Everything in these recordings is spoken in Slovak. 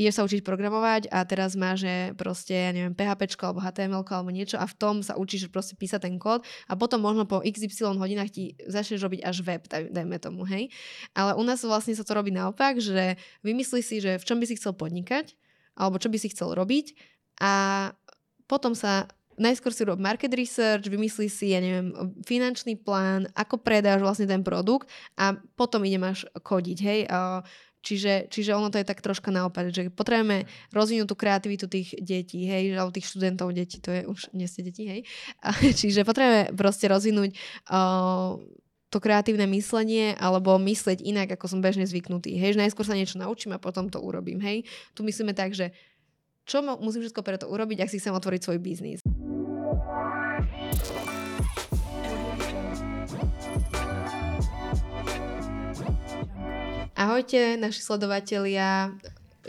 ideš sa učiť programovať a teraz máš že proste, ja neviem, PHP alebo HTML alebo niečo a v tom sa učíš proste písať ten kód a potom možno po XY hodinách ti začneš robiť až web, daj, dajme tomu, hej. Ale u nás vlastne sa to robí naopak, že vymyslíš si, že v čom by si chcel podnikať alebo čo by si chcel robiť a potom sa najskôr si rob market research, vymyslí si, ja neviem, finančný plán, ako predáš vlastne ten produkt a potom ide máš kodiť, hej. Čiže, čiže ono to je tak troška naopak, že potrebujeme rozvinúť tú kreativitu tých detí, hej, alebo tých študentov detí, to je už, nie ste deti, hej. čiže potrebujeme proste rozvinúť uh, to kreatívne myslenie alebo myslieť inak, ako som bežne zvyknutý. Hej, že najskôr sa niečo naučím a potom to urobím. Hej, tu myslíme tak, že čo musím všetko preto urobiť, ak si chcem otvoriť svoj biznis. Ahojte, naši sledovatelia,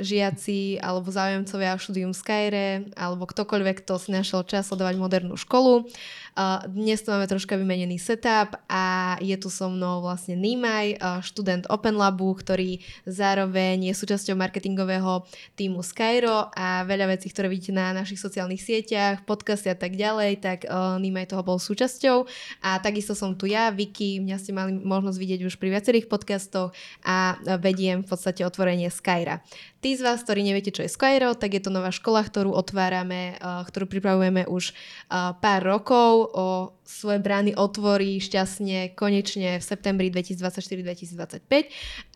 žiaci alebo záujemcovia o štúdium Skyre alebo ktokoľvek, kto si našiel čas sledovať modernú školu. Dnes tu máme troška vymenený setup a je tu so mnou vlastne Nimaj, študent Open Labu, ktorý zároveň je súčasťou marketingového týmu Skyro a veľa vecí, ktoré vidíte na našich sociálnych sieťach, podcasty a tak ďalej, tak Nimaj toho bol súčasťou. A takisto som tu ja, Vicky, mňa ste mali možnosť vidieť už pri viacerých podcastoch a vediem v podstate otvorenie Skyra. Tí z vás, ktorí neviete, čo je Skyro, tak je to nová škola, ktorú otvárame, ktorú pripravujeme už pár rokov svoje brány otvorí šťastne konečne v septembri 2024-2025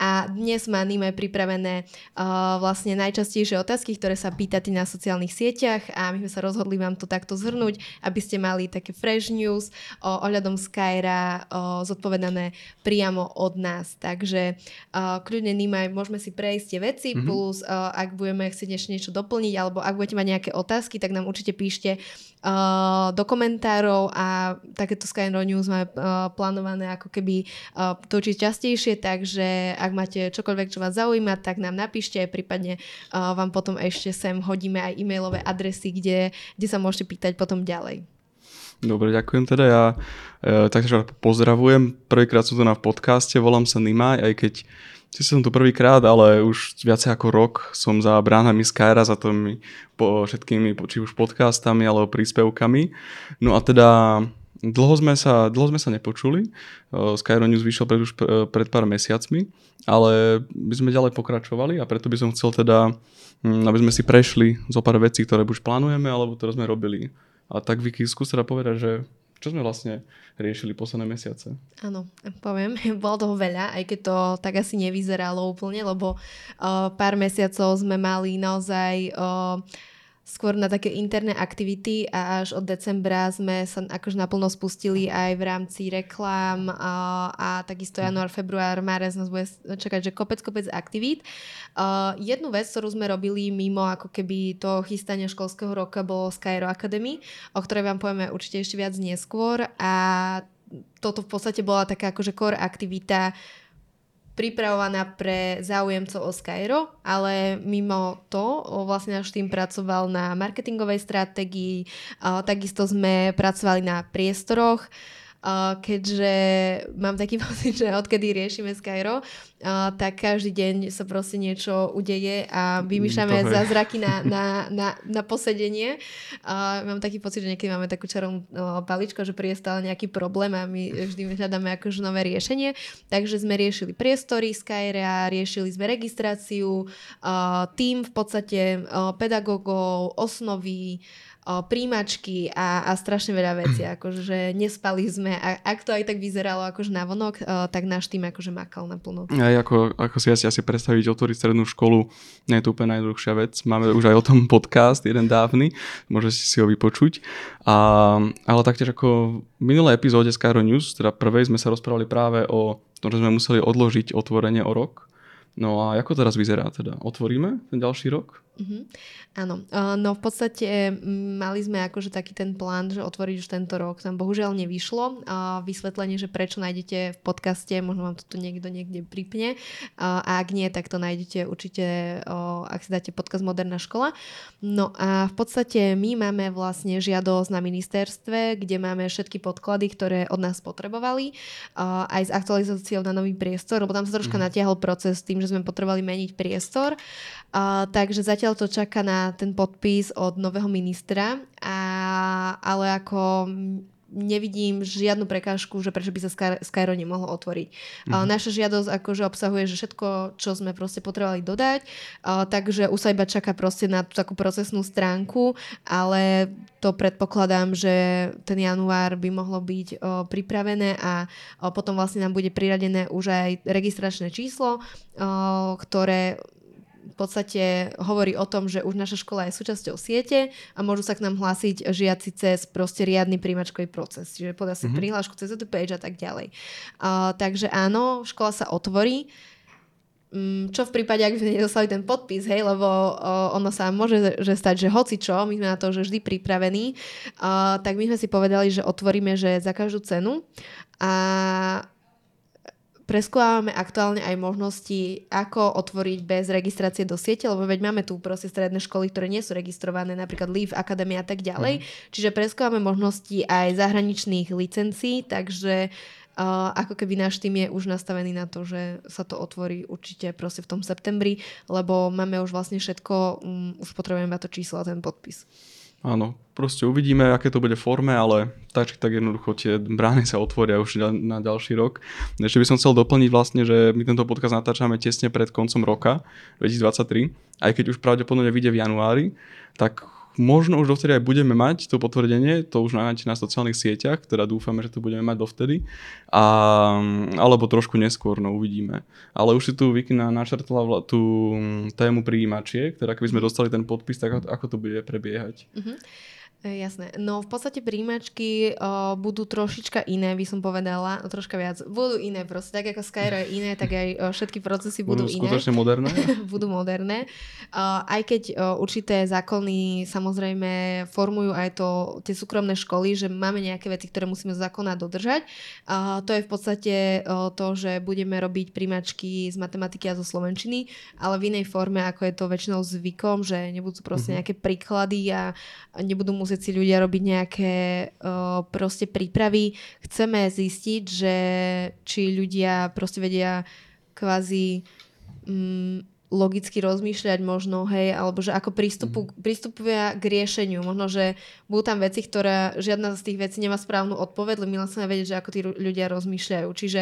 a dnes má Nime pripravené uh, vlastne najčastejšie otázky, ktoré sa pýtate na sociálnych sieťach a my sme sa rozhodli vám to takto zhrnúť, aby ste mali také fresh news o ohľadom Skyra o, zodpovedané priamo od nás. Takže uh, kľudne Nime, môžeme si prejsť tie veci, mm-hmm. plus uh, ak budeme chcieť ešte niečo doplniť alebo ak budete mať nejaké otázky, tak nám určite píšte uh, do komentárov a takéto Skyro News máme uh, plánované ako keby uh, točiť častejšie, takže ak máte čokoľvek, čo vás zaujíma, tak nám napíšte, prípadne uh, vám potom ešte sem hodíme aj e-mailové adresy, kde, kde sa môžete pýtať potom ďalej. Dobre, ďakujem teda. Ja e, takže pozdravujem. Prvýkrát som tu na podcaste, volám sa Nimaj, aj keď si som tu prvýkrát, ale už viacej ako rok som za bránami Skyra, za mi po všetkými, či už podcastami, alebo príspevkami. No a teda Dlho sme sa, dlho sme sa nepočuli. Skyro News vyšiel pred, už pred pár mesiacmi, ale by sme ďalej pokračovali a preto by som chcel teda, hm, aby sme si prešli zo pár vecí, ktoré už plánujeme alebo ktoré sme robili. A tak Vicky, skús teda povedať, že čo sme vlastne riešili posledné mesiace? Áno, poviem, bolo toho veľa, aj keď to tak asi nevyzeralo úplne, lebo uh, pár mesiacov sme mali naozaj uh, skôr na také interné aktivity a až od decembra sme sa akože naplno spustili aj v rámci reklám a, a takisto január, február, márec nás bude čakať, že kopec, kopec aktivít. Uh, jednu vec, ktorú sme robili mimo ako keby to chystanie školského roka bolo Skyro Academy, o ktorej vám povieme určite ešte viac neskôr a toto v podstate bola taká akože core aktivita pripravovaná pre záujemcov o Skyro, ale mimo to vlastne náš tým pracoval na marketingovej stratégii, takisto sme pracovali na priestoroch, keďže mám taký pocit, že odkedy riešime Skyro, tak každý deň sa proste niečo udeje a vymýšľame zázraky na, na, na, na posedenie. Mám taký pocit, že niekedy máme takú čarovnú paličku, že príde stále nejaký problém a my vždy hľadáme akože nové riešenie. Takže sme riešili priestory Skyra, riešili sme registráciu, tým v podstate pedagógov, osnovy, príjimačky a, a strašne veľa vecí. Akože nespali sme a ak to aj tak vyzeralo akože na vonok, tak náš tým akože makal naplno. Aj ako, ako si asi, asi predstaviť, otvoriť strednú školu nie je to úplne najdlhšia vec. Máme už aj o tom podcast, jeden dávny, môžete si ho vypočuť. A, ale taktiež ako v minulej epizóde Skyro News, teda prvej sme sa rozprávali práve o tom, že sme museli odložiť otvorenie o rok. No a ako teraz vyzerá teda? Otvoríme ten ďalší rok? Uh-huh. Áno, uh, no v podstate mali sme akože taký ten plán, že otvoriť už tento rok, tam bohužiaľ nevyšlo. Uh, vysvetlenie, že prečo nájdete v podcaste, možno vám to tu niekto niekde pripne. Uh, a ak nie, tak to nájdete určite, uh, ak si dáte podcast Moderná škola. No a v podstate my máme vlastne žiadosť na ministerstve, kde máme všetky podklady, ktoré od nás potrebovali, uh, aj s aktualizáciou na nový priestor, lebo tam sa troška uh-huh. natiahol proces tým, že sme potrebovali meniť priestor. Uh, takže zatiaľ zatiaľ to čaká na ten podpis od nového ministra, a, ale ako nevidím žiadnu prekážku, že prečo by sa Skyro nemohlo otvoriť. Mm-hmm. Naša žiadosť akože obsahuje, že všetko, čo sme proste potrebovali dodať, takže už sa iba čaká proste na tú takú procesnú stránku, ale to predpokladám, že ten január by mohlo byť pripravené a potom vlastne nám bude priradené už aj registračné číslo, ktoré v podstate hovorí o tom, že už naša škola je súčasťou siete a môžu sa k nám hlásiť žiaci cez proste riadny príjmačkový proces. Čiže podá si mm-hmm. prihlášku cez page a tak ďalej. Uh, takže áno, škola sa otvorí. Um, čo v prípade, ak by sme nedostali ten podpis, hej, lebo uh, ono sa môže že stať, že hoci čo, my sme na to že vždy pripravení, uh, tak my sme si povedali, že otvoríme, že za každú cenu a preskúvame aktuálne aj možnosti, ako otvoriť bez registrácie do siete, lebo veď máme tu proste stredné školy, ktoré nie sú registrované, napríklad Leaf Academy a tak ďalej. Mm. Čiže preskúvame možnosti aj zahraničných licencií, takže uh, ako keby náš tým je už nastavený na to, že sa to otvorí určite proste v tom septembri, lebo máme už vlastne všetko, um, už potrebujeme to číslo a ten podpis. Áno, proste uvidíme, aké to bude forme, ale tak tak jednoducho tie brány sa otvoria už na ďalší rok. Ešte by som chcel doplniť vlastne, že my tento podcast natáčame tesne pred koncom roka 2023, aj keď už pravdepodobne vyjde v januári, tak možno už dovtedy aj budeme mať to potvrdenie, to už nájdete na sociálnych sieťach, teda dúfame, že to budeme mať dovtedy, a, alebo trošku neskôr, no uvidíme. Ale už si tu Vicky načrtla tú tému prijímačiek, teda keby sme dostali ten podpis, tak ako to bude prebiehať. Uh-huh. E, jasné. No v podstate príjimačky uh, budú trošička iné, by som povedala, troška viac. Budú iné proste, tak ako Skyro je iné, tak aj uh, všetky procesy budú, budú iné. skutočne moderné? budú moderné. Uh, aj keď uh, určité zákony samozrejme formujú aj to, tie súkromné školy, že máme nejaké veci, ktoré musíme z zákona dodržať. Uh, to je v podstate uh, to, že budeme robiť príjimačky z matematiky a zo slovenčiny, ale v inej forme, ako je to väčšinou zvykom, že nebudú proste mm-hmm. nejaké príklady a nebudú musieť musieť si ľudia robiť nejaké uh, proste prípravy. Chceme zistiť, že či ľudia proste vedia kvázi um, logicky rozmýšľať možno, hej, alebo že ako prístupu, mm. prístupuje k riešeniu. Možno, že budú tam veci, ktoré žiadna z tých vecí nemá správnu odpoveď, ale my len chceme vedieť, že ako tí ľudia rozmýšľajú. Čiže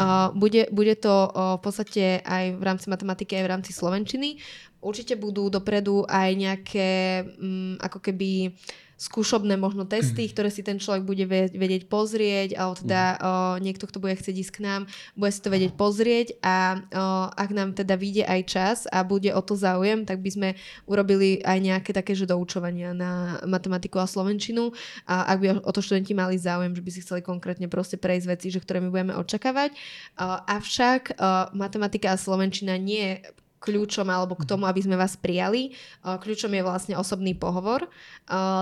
uh, bude, bude to uh, v podstate aj v rámci matematiky, aj v rámci slovenčiny. Určite budú dopredu aj nejaké um, ako keby uh, skúšobné možno testy, mm. ktoré si ten človek bude vedieť pozrieť, alebo teda mm. o, niekto, kto bude chcieť ísť k nám, bude si to vedieť pozrieť a o, ak nám teda vyjde aj čas a bude o to záujem, tak by sme urobili aj nejaké také, že doučovania na matematiku a slovenčinu a ak by o to študenti mali záujem, že by si chceli konkrétne proste prejsť veci, že ktoré my budeme očakávať. O, avšak o, matematika a slovenčina nie je kľúčom alebo k tomu, aby sme vás prijali. Kľúčom je vlastne osobný pohovor.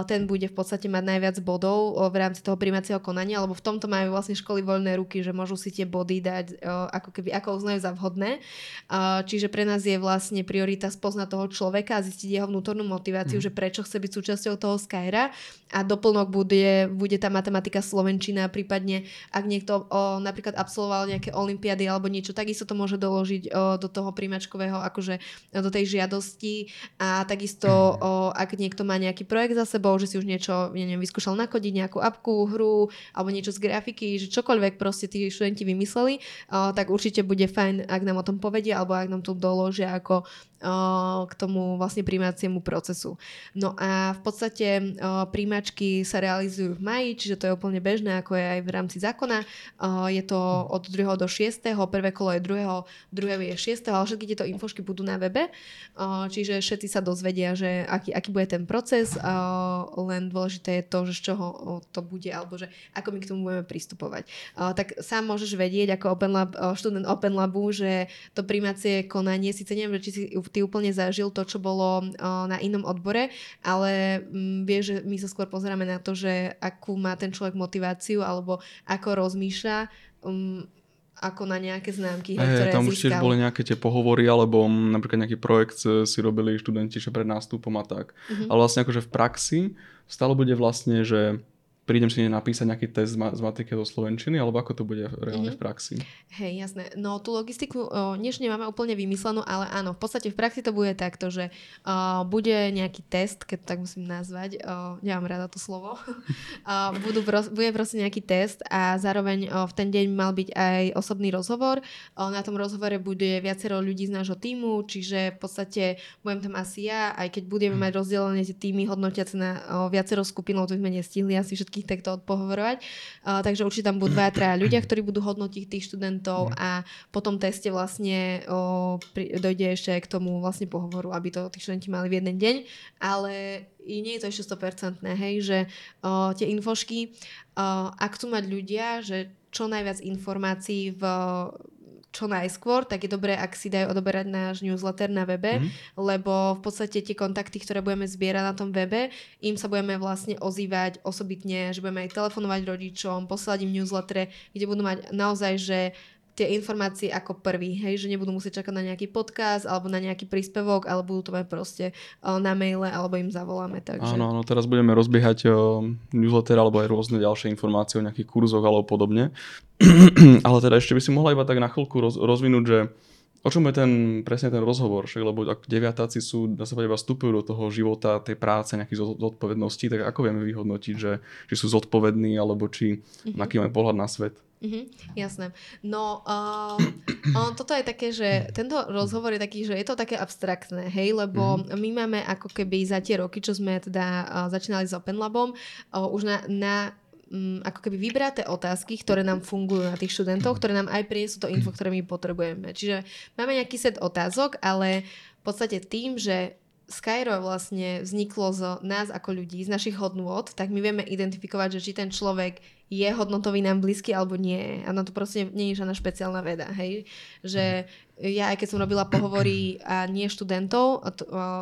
Ten bude v podstate mať najviac bodov v rámci toho príjmacieho konania, lebo v tomto majú vlastne školy voľné ruky, že môžu si tie body dať ako keby, ako uznajú za vhodné. Čiže pre nás je vlastne priorita spoznať toho človeka a zistiť jeho vnútornú motiváciu, mm. že prečo chce byť súčasťou toho Skyra a doplnok bude, bude tá matematika slovenčina, prípadne ak niekto o, napríklad absolvoval nejaké olimpiady alebo niečo, takisto to môže doložiť o, do toho príjmačkového akože do tej žiadosti a takisto o, ak niekto má nejaký projekt za sebou, že si už niečo, ja neviem, vyskúšal nakodiť nejakú apku, hru alebo niečo z grafiky, že čokoľvek proste tí študenti vymysleli, o, tak určite bude fajn, ak nám o tom povedia alebo ak nám to doložia ako k tomu vlastne príjmaciemu procesu. No a v podstate príjmačky sa realizujú v maji, čiže to je úplne bežné, ako je aj v rámci zákona. Je to od 2. do 6. Prvé kolo je 2. druhé je 6. ale všetky tieto infošky prednášky budú na webe, čiže všetci sa dozvedia, že aký, aký bude ten proces, len dôležité je to, že z čoho to bude, alebo že ako my k tomu budeme pristupovať. Tak sám môžeš vedieť ako Open Lab, študent Open Labu, že to primácie konanie, síce neviem, či si ty úplne zažil to, čo bolo na inom odbore, ale mm, vieš, že my sa skôr pozeráme na to, že akú má ten človek motiváciu alebo ako rozmýšľa. Um, ako na nejaké známky, hey, ktoré tam už tiež boli nejaké tie pohovory, alebo napríklad nejaký projekt si robili študenti že pred nástupom a tak. Uh-huh. Ale vlastne akože v praxi stále bude vlastne, že prídem si napísať nejaký test z matiky do Slovenčiny, alebo ako to bude reálne mm-hmm. v praxi? Hej, jasné. No tú logistiku o, než nemáme úplne vymyslenú, ale áno, v podstate v praxi to bude takto, že o, bude nejaký test, keď to tak musím nazvať, o, nemám rada to slovo, o, budú pros, bude proste nejaký test a zároveň o, v ten deň mal byť aj osobný rozhovor. O, na tom rozhovore bude viacero ľudí z nášho týmu, čiže v podstate budem tam asi ja, aj keď budeme mať rozdelené tie týmy hodnotiace na o, viacero skupinov, to sme nestihli asi všetky všetkých takto odpohovorovať. Uh, takže určite tam budú dva, traja ľudia, ktorí budú hodnotiť tých študentov a po tom teste vlastne uh, pri, dojde ešte k tomu vlastne pohovoru, aby to tí študenti mali v jeden deň, ale i nie je to ešte 100%, hej, že uh, tie infošky, uh, ak chcú mať ľudia, že čo najviac informácií v čo najskôr, tak je dobré, ak si dajú odoberať náš newsletter na webe, mm. lebo v podstate tie kontakty, ktoré budeme zbierať na tom webe, im sa budeme vlastne ozývať osobitne, že budeme aj telefonovať rodičom, poslať im newsletter, kde budú mať naozaj, že tie informácie ako prvý, hej, že nebudú musieť čakať na nejaký podcast alebo na nejaký príspevok, ale budú to mať proste na maile alebo im zavoláme. Takže... Áno, áno, teraz budeme rozbiehať newsletter alebo aj rôzne ďalšie informácie o nejakých kurzoch alebo podobne. ale teda ešte by si mohla iba tak na chvíľku roz, rozvinúť, že O čom je ten, presne ten rozhovor? Však, lebo ak deviatáci sú, dá sa povedať, vstupujú do toho života, tej práce, nejakých zodpovedností, tak ako vieme vyhodnotiť, že, že sú zodpovední, alebo či mm-hmm. aký majú pohľad na svet? Mm-hmm, jasné. No, uh, on, toto je také, že tento rozhovor je taký, že je to také abstraktné, hej, lebo mm-hmm. my máme ako keby za tie roky, čo sme teda uh, začínali s Open Labom, uh, už na, na um, ako keby vybraté otázky, ktoré nám fungujú na tých študentov, ktoré nám aj prinesú to info, ktoré my potrebujeme. Čiže máme nejaký set otázok, ale v podstate tým, že Skyro vlastne vzniklo z nás ako ľudí, z našich hodnôt, tak my vieme identifikovať, že či ten človek je hodnotový nám blízky alebo nie. A na to proste nie je žiadna špeciálna veda, hej. Že ja aj keď som robila pohovory a nie študentov,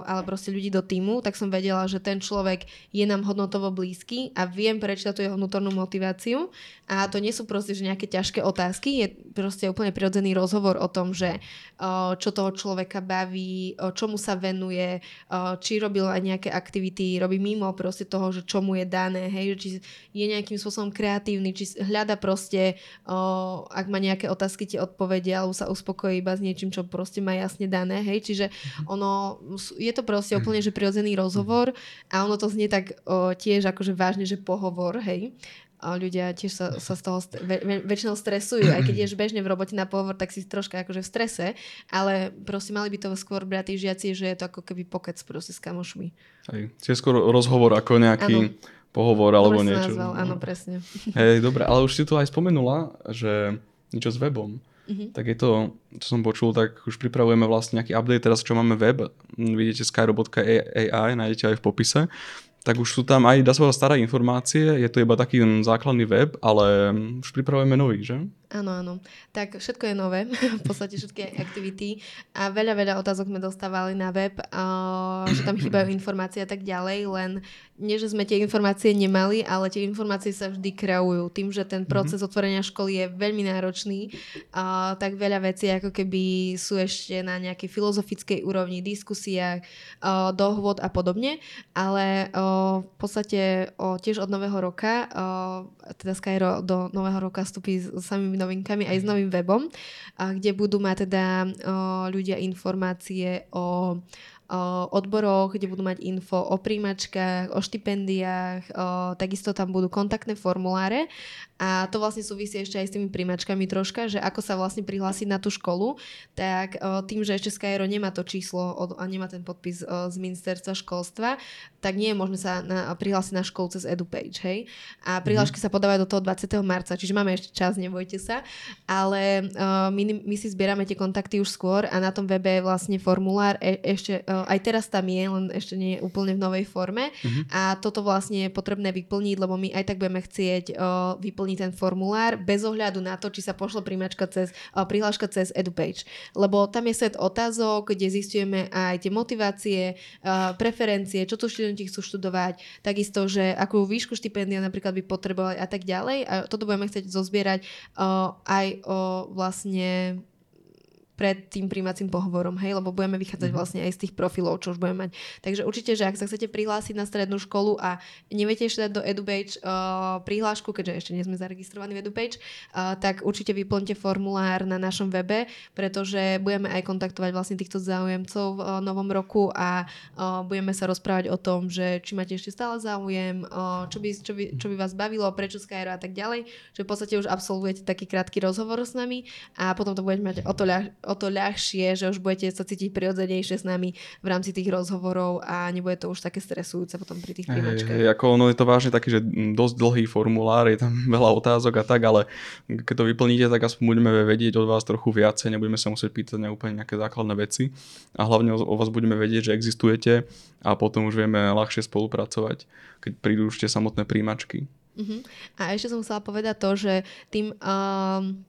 ale proste ľudí do týmu, tak som vedela, že ten človek je nám hodnotovo blízky a viem prečítať tú jeho vnútornú motiváciu. A to nie sú proste že nejaké ťažké otázky, je proste úplne prirodzený rozhovor o tom, že čo toho človeka baví, čomu sa venuje, či robil aj nejaké aktivity, robí mimo proste toho, že čo mu je dané, hej, či je nejakým spôsobom kreatívny, či hľada proste, ak má nejaké otázky, tie odpovedia, alebo sa uspokojí iba s niečím, čo proste má jasne dané, hej, čiže mhm. ono, je to proste úplne, že prirodzený rozhovor a ono to znie tak o, tiež akože vážne, že pohovor, hej, a ľudia tiež sa, sa z toho st- ve- väčšinou stresujú. Aj keď ješ bežne v robote na pohovor, tak si troška akože v strese, ale proste mali by to skôr brať tí žiaci, že je to ako keby pokec proste s kamošmi. Hej, je skôr rozhovor ako nejaký ano. Pohovor alebo dobre niečo. Nazval, áno, presne. Hej, dobre, ale už si tu aj spomenula, že niečo s webom. Mm-hmm. Tak je to, čo som počul, tak už pripravujeme vlastne nejaký update teraz, čo máme web. Vidíte skyro.ai, nájdete aj v popise tak už sú tam aj, dá sa staré informácie, je to iba taký základný web, ale už pripravujeme nový, že? Áno, áno. Tak všetko je nové, v podstate všetky aktivity a veľa, veľa otázok sme dostávali na web, že tam chýbajú informácie a tak ďalej, len nie, že sme tie informácie nemali, ale tie informácie sa vždy kreujú. Tým, že ten mhm. proces otvorenia školy je veľmi náročný, tak veľa vecí ako keby sú ešte na nejakej filozofickej úrovni, diskusiách, a, dohôd a podobne, ale v podstate tiež od nového roka, teda Skyro do nového roka vstupí s samými novinkami, aj s novým webom, kde budú mať teda ľudia informácie o odboroch, kde budú mať info o príjmačkách, o štipendiách, takisto tam budú kontaktné formuláre a to vlastne súvisí ešte aj s tými príjmačkami troška, že ako sa vlastne prihlásiť na tú školu, tak tým, že ešte Skyro nemá to číslo a nemá ten podpis z ministerstva školstva, tak nie je možné sa na, prihlásiť na školu cez EduPage, hej? A prihlášky mm. sa podávajú do toho 20. marca, čiže máme ešte čas, nebojte sa. Ale my, my si zbierame tie kontakty už skôr a na tom webe je vlastne formulár, e, ešte, uh, aj teraz tam je, len ešte nie je úplne v novej forme mm-hmm. a toto vlastne je potrebné vyplniť, lebo my aj tak budeme chcieť vyplniť ten formulár bez ohľadu na to, či sa pošlo príjmačka cez, prihláška cez EduPage. Lebo tam je set otázok, kde zistujeme aj tie motivácie, preferencie, čo tu študenti chcú študovať, takisto, že akú výšku štipendia napríklad by potrebovali a tak ďalej. A toto budeme chcieť zozbierať aj o vlastne pred tým príjmacím pohovorom, hej, lebo budeme vychádzať mm-hmm. vlastne aj z tých profilov, čo už budeme mať. Takže určite, že ak sa chcete prihlásiť na strednú školu a neviete ešte dať do EduPage uh, prihlášku, keďže ešte nie sme zaregistrovaní v EduPage, uh, tak určite vyplňte formulár na našom webe, pretože budeme aj kontaktovať vlastne týchto záujemcov v uh, novom roku a uh, budeme sa rozprávať o tom, že či máte ešte stále záujem, uh, čo, by, čo, by, čo by vás bavilo, prečo Skyro a tak ďalej, že v podstate už absolvujete taký krátky rozhovor s nami a potom to budete mať o to, ľah, o to ľahšie, že už budete sa cítiť prirodzenejšie s nami v rámci tých rozhovorov a nebude to už také stresujúce potom pri tých príjmačkách. Hey, ako ono je to vážne taký, že dosť dlhý formulár, je tam veľa otázok a tak, ale keď to vyplníte, tak aspoň budeme vedieť od vás trochu viacej, nebudeme sa musieť pýtať na úplne nejaké základné veci a hlavne o, vás budeme vedieť, že existujete a potom už vieme ľahšie spolupracovať, keď prídu už tie samotné príjmačky. Uh-huh. A ešte som chcela povedať to, že tým um,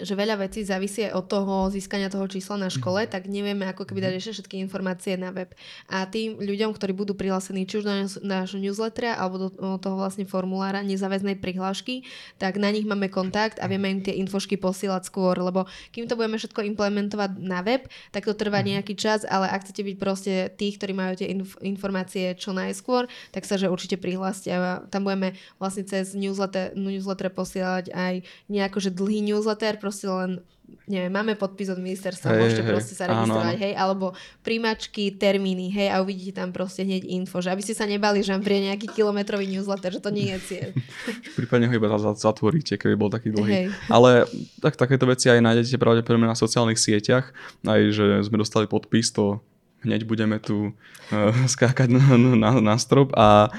že veľa vecí závisí od toho získania toho čísla na škole, mhm. tak nevieme ako keby dať mhm. ešte všetky informácie na web. A tým ľuďom, ktorí budú prihlásení či už do nášho newslettera alebo do toho vlastne formulára nezáväznej prihlášky, tak na nich máme kontakt a vieme im tie infošky posielať skôr, lebo kým to budeme všetko implementovať na web, tak to trvá mhm. nejaký čas, ale ak chcete byť proste tí, ktorí majú tie inf- informácie čo najskôr, tak sa že určite prihláste a tam budeme vlastne cez newsletter, newsletter posielať aj nejako, že dlhý newsletter, proste len neviem, máme podpis od ministerstva, hey, môžete hey, proste sa registrovať, áno, hej, alebo príjmačky, termíny, hej, a uvidíte tam proste hneď info, že aby ste sa nebali, že vám príde nejaký kilometrový newsletter, že to nie je cieľ. Prípadne ho iba zatvoríte, keby bol taký dlhý. Hey. Ale tak, takéto veci aj nájdete pravdepodobne na sociálnych sieťach, aj že sme dostali podpis, to hneď budeme tu uh, skákať na, na, na strop a,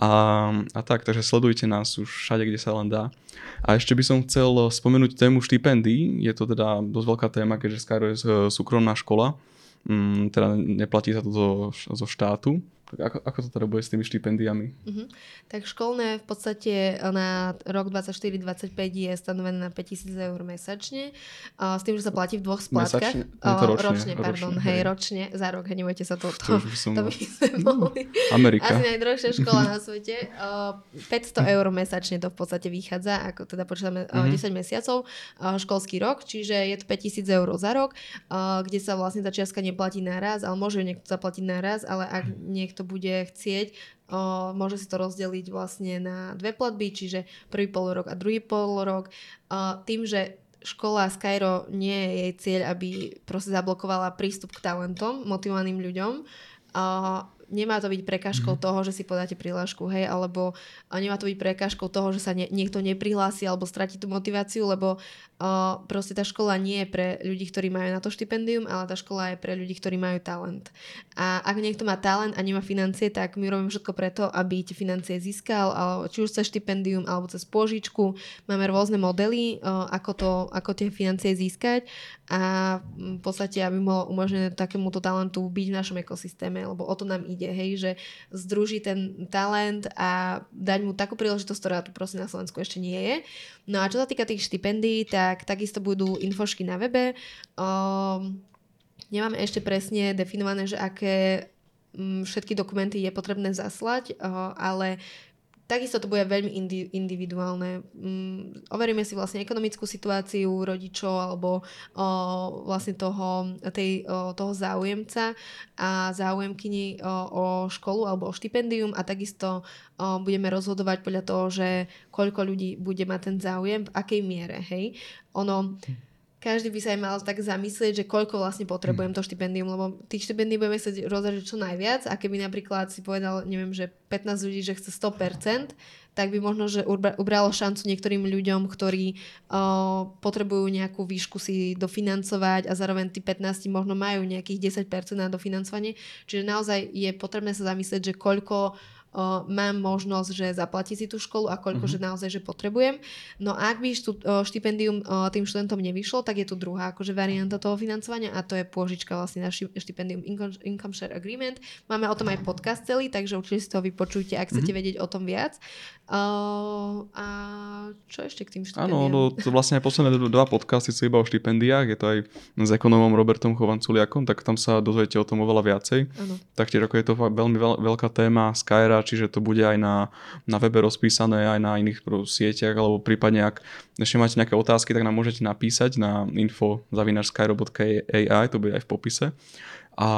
a, a tak, takže sledujte nás už všade, kde sa len dá. A ešte by som chcel spomenúť tému štipendií. Je to teda dosť veľká téma, keďže Skyro je súkromná škola. Mm, teda neplatí sa to zo, zo štátu. Ako, ako to teda bude s tými štipendiami? Uh-huh. Tak školné v podstate na rok 24-25 je stanovené na 5000 eur mesačne. Uh, s tým, že sa platí v dvoch splátkach. Mesačne? to ročne, ročne, pardon, ročne, hej, ročne, za rok, nebojte sa to. To, to, som... to by sme mohli. Amerika. Asi najdrahšia škola na svete. Uh, 500 eur mesačne to v podstate vychádza, ako teda počítame uh, uh-huh. 10 mesiacov, uh, školský rok, čiže je to 5000 eur za rok, uh, kde sa vlastne tá čiastka neplatí naraz, ale môže ju niekto zaplatiť naraz, ale ak niekto niekto bude chcieť, o, môže si to rozdeliť vlastne na dve platby, čiže prvý polorok a druhý polorok. O, tým, že škola Skyro nie je jej cieľ, aby proste zablokovala prístup k talentom, motivovaným ľuďom, o, nemá to byť prekážkou mm. toho, že si podáte prihlášku, hej, alebo nemá to byť prekážkou toho, že sa nie, niekto neprihlási alebo stratí tú motiváciu, lebo proste tá škola nie je pre ľudí, ktorí majú na to štipendium, ale tá škola je pre ľudí, ktorí majú talent. A ak niekto má talent a nemá financie, tak my robíme všetko preto, aby tie financie získal, alebo či už cez štipendium alebo cez pôžičku. Máme rôzne modely, uh, ako, to, ako tie financie získať a v podstate, aby mohlo umožniť takémuto talentu byť v našom ekosystéme, lebo o to nám ide, hej, že združí ten talent a dať mu takú príležitosť, ktorá tu proste na Slovensku ešte nie je. No a čo sa týka tých štipendií, tak takisto budú infošky na webe. Um, nemáme ešte presne definované, že aké um, všetky dokumenty je potrebné zaslať, uh, ale Takisto to bude veľmi indi- individuálne. Mm, overíme si vlastne ekonomickú situáciu rodičov alebo o, vlastne toho, tej, o, toho záujemca a záujemkyni o, o školu alebo o štipendium a takisto o, budeme rozhodovať podľa toho, že koľko ľudí bude mať ten záujem, v akej miere. Hej? Ono, každý by sa aj mal tak zamyslieť, že koľko vlastne potrebujem to štipendium, lebo tých štipendií budeme sa rozhodať čo najviac a keby napríklad si povedal, neviem, že 15 ľudí, že chce 100%, tak by možno, že ubralo šancu niektorým ľuďom, ktorí uh, potrebujú nejakú výšku si dofinancovať a zároveň tí 15 možno majú nejakých 10% na dofinancovanie. Čiže naozaj je potrebné sa zamyslieť, že koľko uh, mám možnosť, že zaplatiť si tú školu a koľko, mm-hmm. že naozaj, že potrebujem. No a ak by štú, uh, štipendium uh, tým študentom nevyšlo, tak je tu druhá akože varianta toho financovania a to je pôžička vlastne na štipendium Income, Income Share Agreement. Máme o tom aj podcast celý, takže určite si to vypočujte, ak chcete mm-hmm. vedieť o tom viac. Uh, a čo ešte k tým štipendiám? Áno, no, to vlastne aj posledné dva podcasty sú iba o štipendiách, je to aj s ekonomom Robertom Chovanculiakom, tak tam sa dozviete o tom oveľa viacej. Ano. Taktiež ako je to veľmi veľ, veľká téma Skyra, čiže to bude aj na, na webe rozpísané, aj na iných sieťach, alebo prípadne ak ešte máte nejaké otázky, tak nám môžete napísať na info zavinačskyro.ai, to bude aj v popise. A,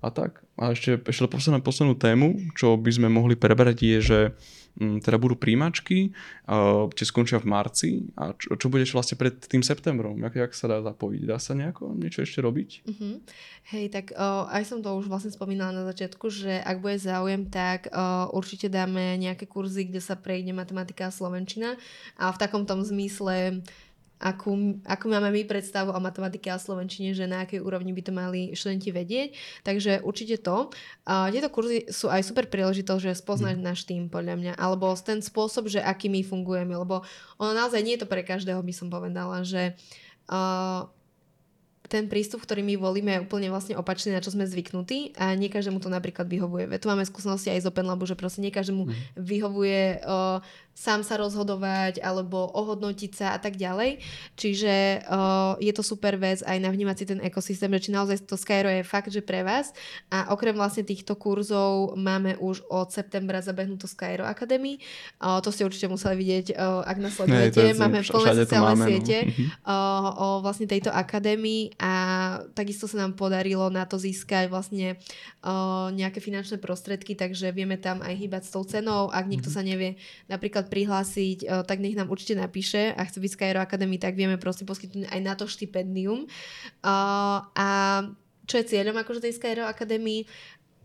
a tak. A ešte, ešte poslednú, poslednú tému, čo by sme mohli prebrať je, že teda budú príjmačky, tie skončia v marci a čo, čo budeš vlastne pred tým septembrom? Jak, jak sa dá zapojiť? Dá sa nejako niečo ešte robiť? Uh-huh. Hej, tak uh, aj som to už vlastne spomínala na začiatku, že ak bude záujem, tak uh, určite dáme nejaké kurzy, kde sa prejde matematika a slovenčina a v takom tom zmysle akú, akú máme my predstavu o matematike a slovenčine, že na akej úrovni by to mali študenti vedieť. Takže určite to. A tieto kurzy sú aj super príležitosť, že spoznať mm. náš tým, podľa mňa, alebo ten spôsob, že aký my fungujeme, lebo ono naozaj nie je to pre každého, by som povedala, že uh, ten prístup, ktorý my volíme, je úplne vlastne opačný, na čo sme zvyknutí a nie každému to napríklad vyhovuje. Tu máme skúsenosti aj z Open Labu, že proste nie každému mm. vyhovuje uh, sám sa rozhodovať alebo ohodnotiť sa a tak ďalej. Čiže uh, je to super vec aj na vnímať si ten ekosystém, že či naozaj to Skyro je fakt, že pre vás. A okrem vlastne týchto kurzov máme už od septembra zabehnutú Skyro Academy. Uh, to ste určite museli vidieť, uh, ak nás sledujete. Máme plné sociálne no. siete uh, o vlastne tejto akadémii a takisto sa nám podarilo na to získať vlastne uh, nejaké finančné prostriedky, takže vieme tam aj hýbať s tou cenou. Ak niekto mm-hmm. sa nevie napríklad prihlásiť, uh, tak nech nám určite napíše a chce byť Skyro Academy, tak vieme proste poskytnúť aj na to štipendium. Uh, a čo je cieľom akože tej Skyro Academy?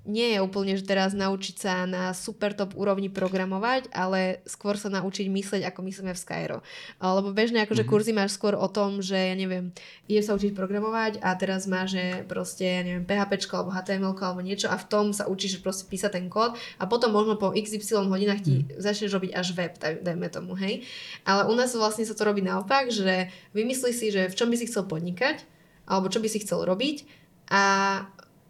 Nie je úplne, že teraz naučiť sa na super top úrovni programovať, ale skôr sa naučiť mysleť, ako myslíme v Skyro. Lebo bežne akože mm-hmm. kurzy máš skôr o tom, že ja neviem, ide sa učiť programovať a teraz má, že proste, ja neviem, PHP alebo HTML alebo niečo a v tom sa učíš proste písať ten kód a potom možno po XY hodinách ti mm. začneš robiť až web, dajme tomu, hej. Ale u nás vlastne sa to robí naopak, že vymyslí si, že v čom by si chcel podnikať alebo čo by si chcel robiť a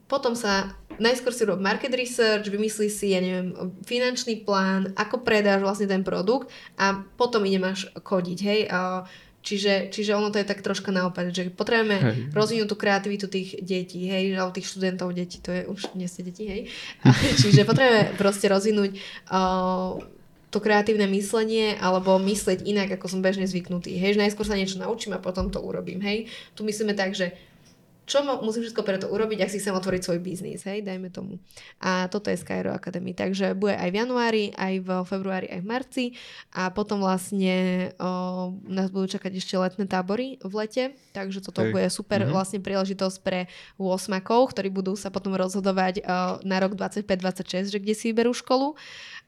potom sa najskôr si rob market research, vymyslí si, ja neviem, finančný plán, ako predáš vlastne ten produkt a potom ide máš kodiť, hej. Čiže, čiže ono to je tak troška naopak, že potrebujeme hej. rozvinúť tú kreativitu tých detí, hej, alebo tých študentov detí, to je už ste deti, hej. čiže potrebujeme proste rozvinúť uh, to kreatívne myslenie alebo myslieť inak, ako som bežne zvyknutý. Hej, že najskôr sa niečo naučím a potom to urobím. Hej, tu myslíme tak, že čo musím všetko preto urobiť, ak si chcem otvoriť svoj biznis, hej, dajme tomu. A toto je Skyro Academy, takže bude aj v januári, aj v februári, aj v marci a potom vlastne o, nás budú čakať ešte letné tábory v lete, takže toto hej. bude super mm-hmm. vlastne príležitosť pre 8 ktorí budú sa potom rozhodovať o, na rok 25-26, že kde si vyberú školu.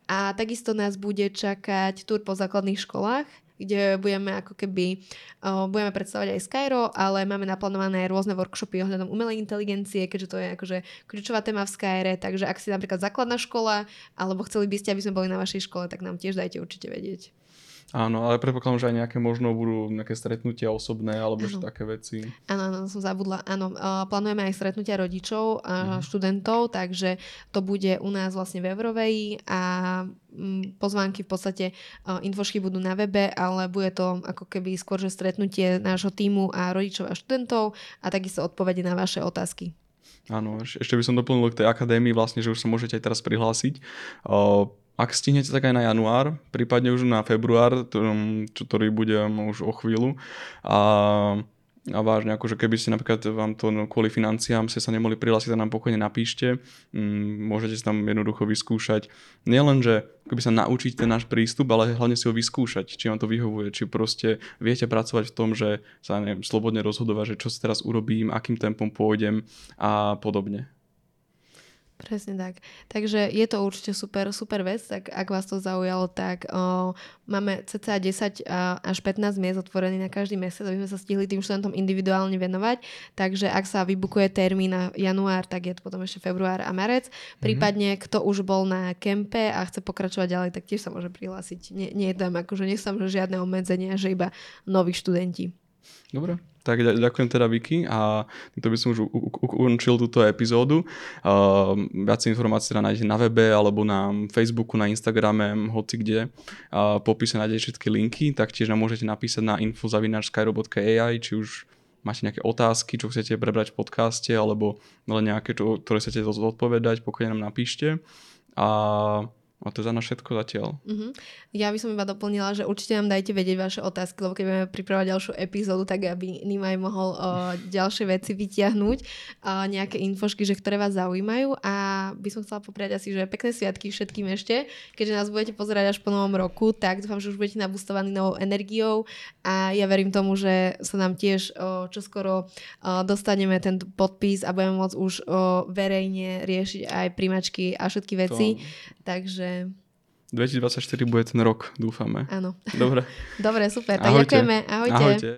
A takisto nás bude čakať tur po základných školách, kde budeme ako keby, uh, budeme predstavovať aj Skyro, ale máme naplánované rôzne workshopy ohľadom umelej inteligencie, keďže to je akože kľúčová téma v Skyre, takže ak si napríklad základná škola, alebo chceli by ste, aby sme boli na vašej škole, tak nám tiež dajte určite vedieť. Áno, ale predpokladám, že aj nejaké možno budú nejaké stretnutia osobné alebo že také veci. Áno, áno, som zabudla. Áno, uh, plánujeme aj stretnutia rodičov a uh, študentov, takže to bude u nás vlastne v Evroveji a um, pozvánky v podstate uh, infošky budú na webe, ale bude to ako keby skôr, že stretnutie nášho týmu a rodičov a študentov a takisto odpovede na vaše otázky. Áno, ešte by som doplnil k tej akadémii vlastne, že už sa môžete aj teraz prihlásiť. Uh, ak stihnete, tak aj na január, prípadne už na február, ktorý bude už o chvíľu. A a vážne, akože keby ste napríklad vám to no, kvôli financiám ste sa nemohli prihlásiť, tak nám pokojne napíšte. Mm, môžete si tam jednoducho vyskúšať. Nielen, že keby sa naučiť ten náš prístup, ale hlavne si ho vyskúšať, či vám to vyhovuje, či proste viete pracovať v tom, že sa neviem, slobodne rozhodovať, že čo si teraz urobím, akým tempom pôjdem a podobne. Presne tak. Takže je to určite super, super vec, tak ak vás to zaujalo, tak o, máme cca 10 až 15 miest otvorených na každý mesiac, aby sme sa stihli tým študentom individuálne venovať. Takže ak sa vybukuje termín na január, tak je to potom ešte február a marec. Mm-hmm. Prípadne, kto už bol na kempe a chce pokračovať ďalej, tak tiež sa môže prihlásiť. Nie, nie je tam akože nie sú tam žiadne obmedzenia, že iba noví študenti. Dobre, tak ďakujem teda Vicky a to by som už ukončil túto epizódu. Uh, viac informácií teda nájdete na webe alebo na Facebooku, na Instagrame, hoci kde. Uh, popise nájdete všetky linky, taktiež nám môžete napísať na info.skyrobot.ai, či už máte nejaké otázky, čo chcete prebrať v podcaste, alebo len nejaké, čo, ktoré chcete odpovedať, pokojne nám napíšte. A a to je za nás všetko zatiaľ. Uh-huh. Ja by som iba doplnila, že určite nám dajte vedieť vaše otázky, lebo keď budeme pripravať ďalšiu epizódu, tak aby Nimaj mohol uh, ďalšie veci vytiahnuť, uh, nejaké infošky, že ktoré vás zaujímajú a by som chcela popriať asi, že pekné sviatky všetkým ešte, keďže nás budete pozerať až po novom roku, tak dúfam, že už budete nabustovaní novou energiou a ja verím tomu, že sa nám tiež uh, čoskoro uh, dostaneme ten podpis a budeme môcť už uh, verejne riešiť aj príjmačky a všetky veci. To... Takže 2024 bude ten rok, dúfame. Áno. Dobre. Dobre, super. Tak Ahojte. ďakujeme. Ahojte. Ahojte.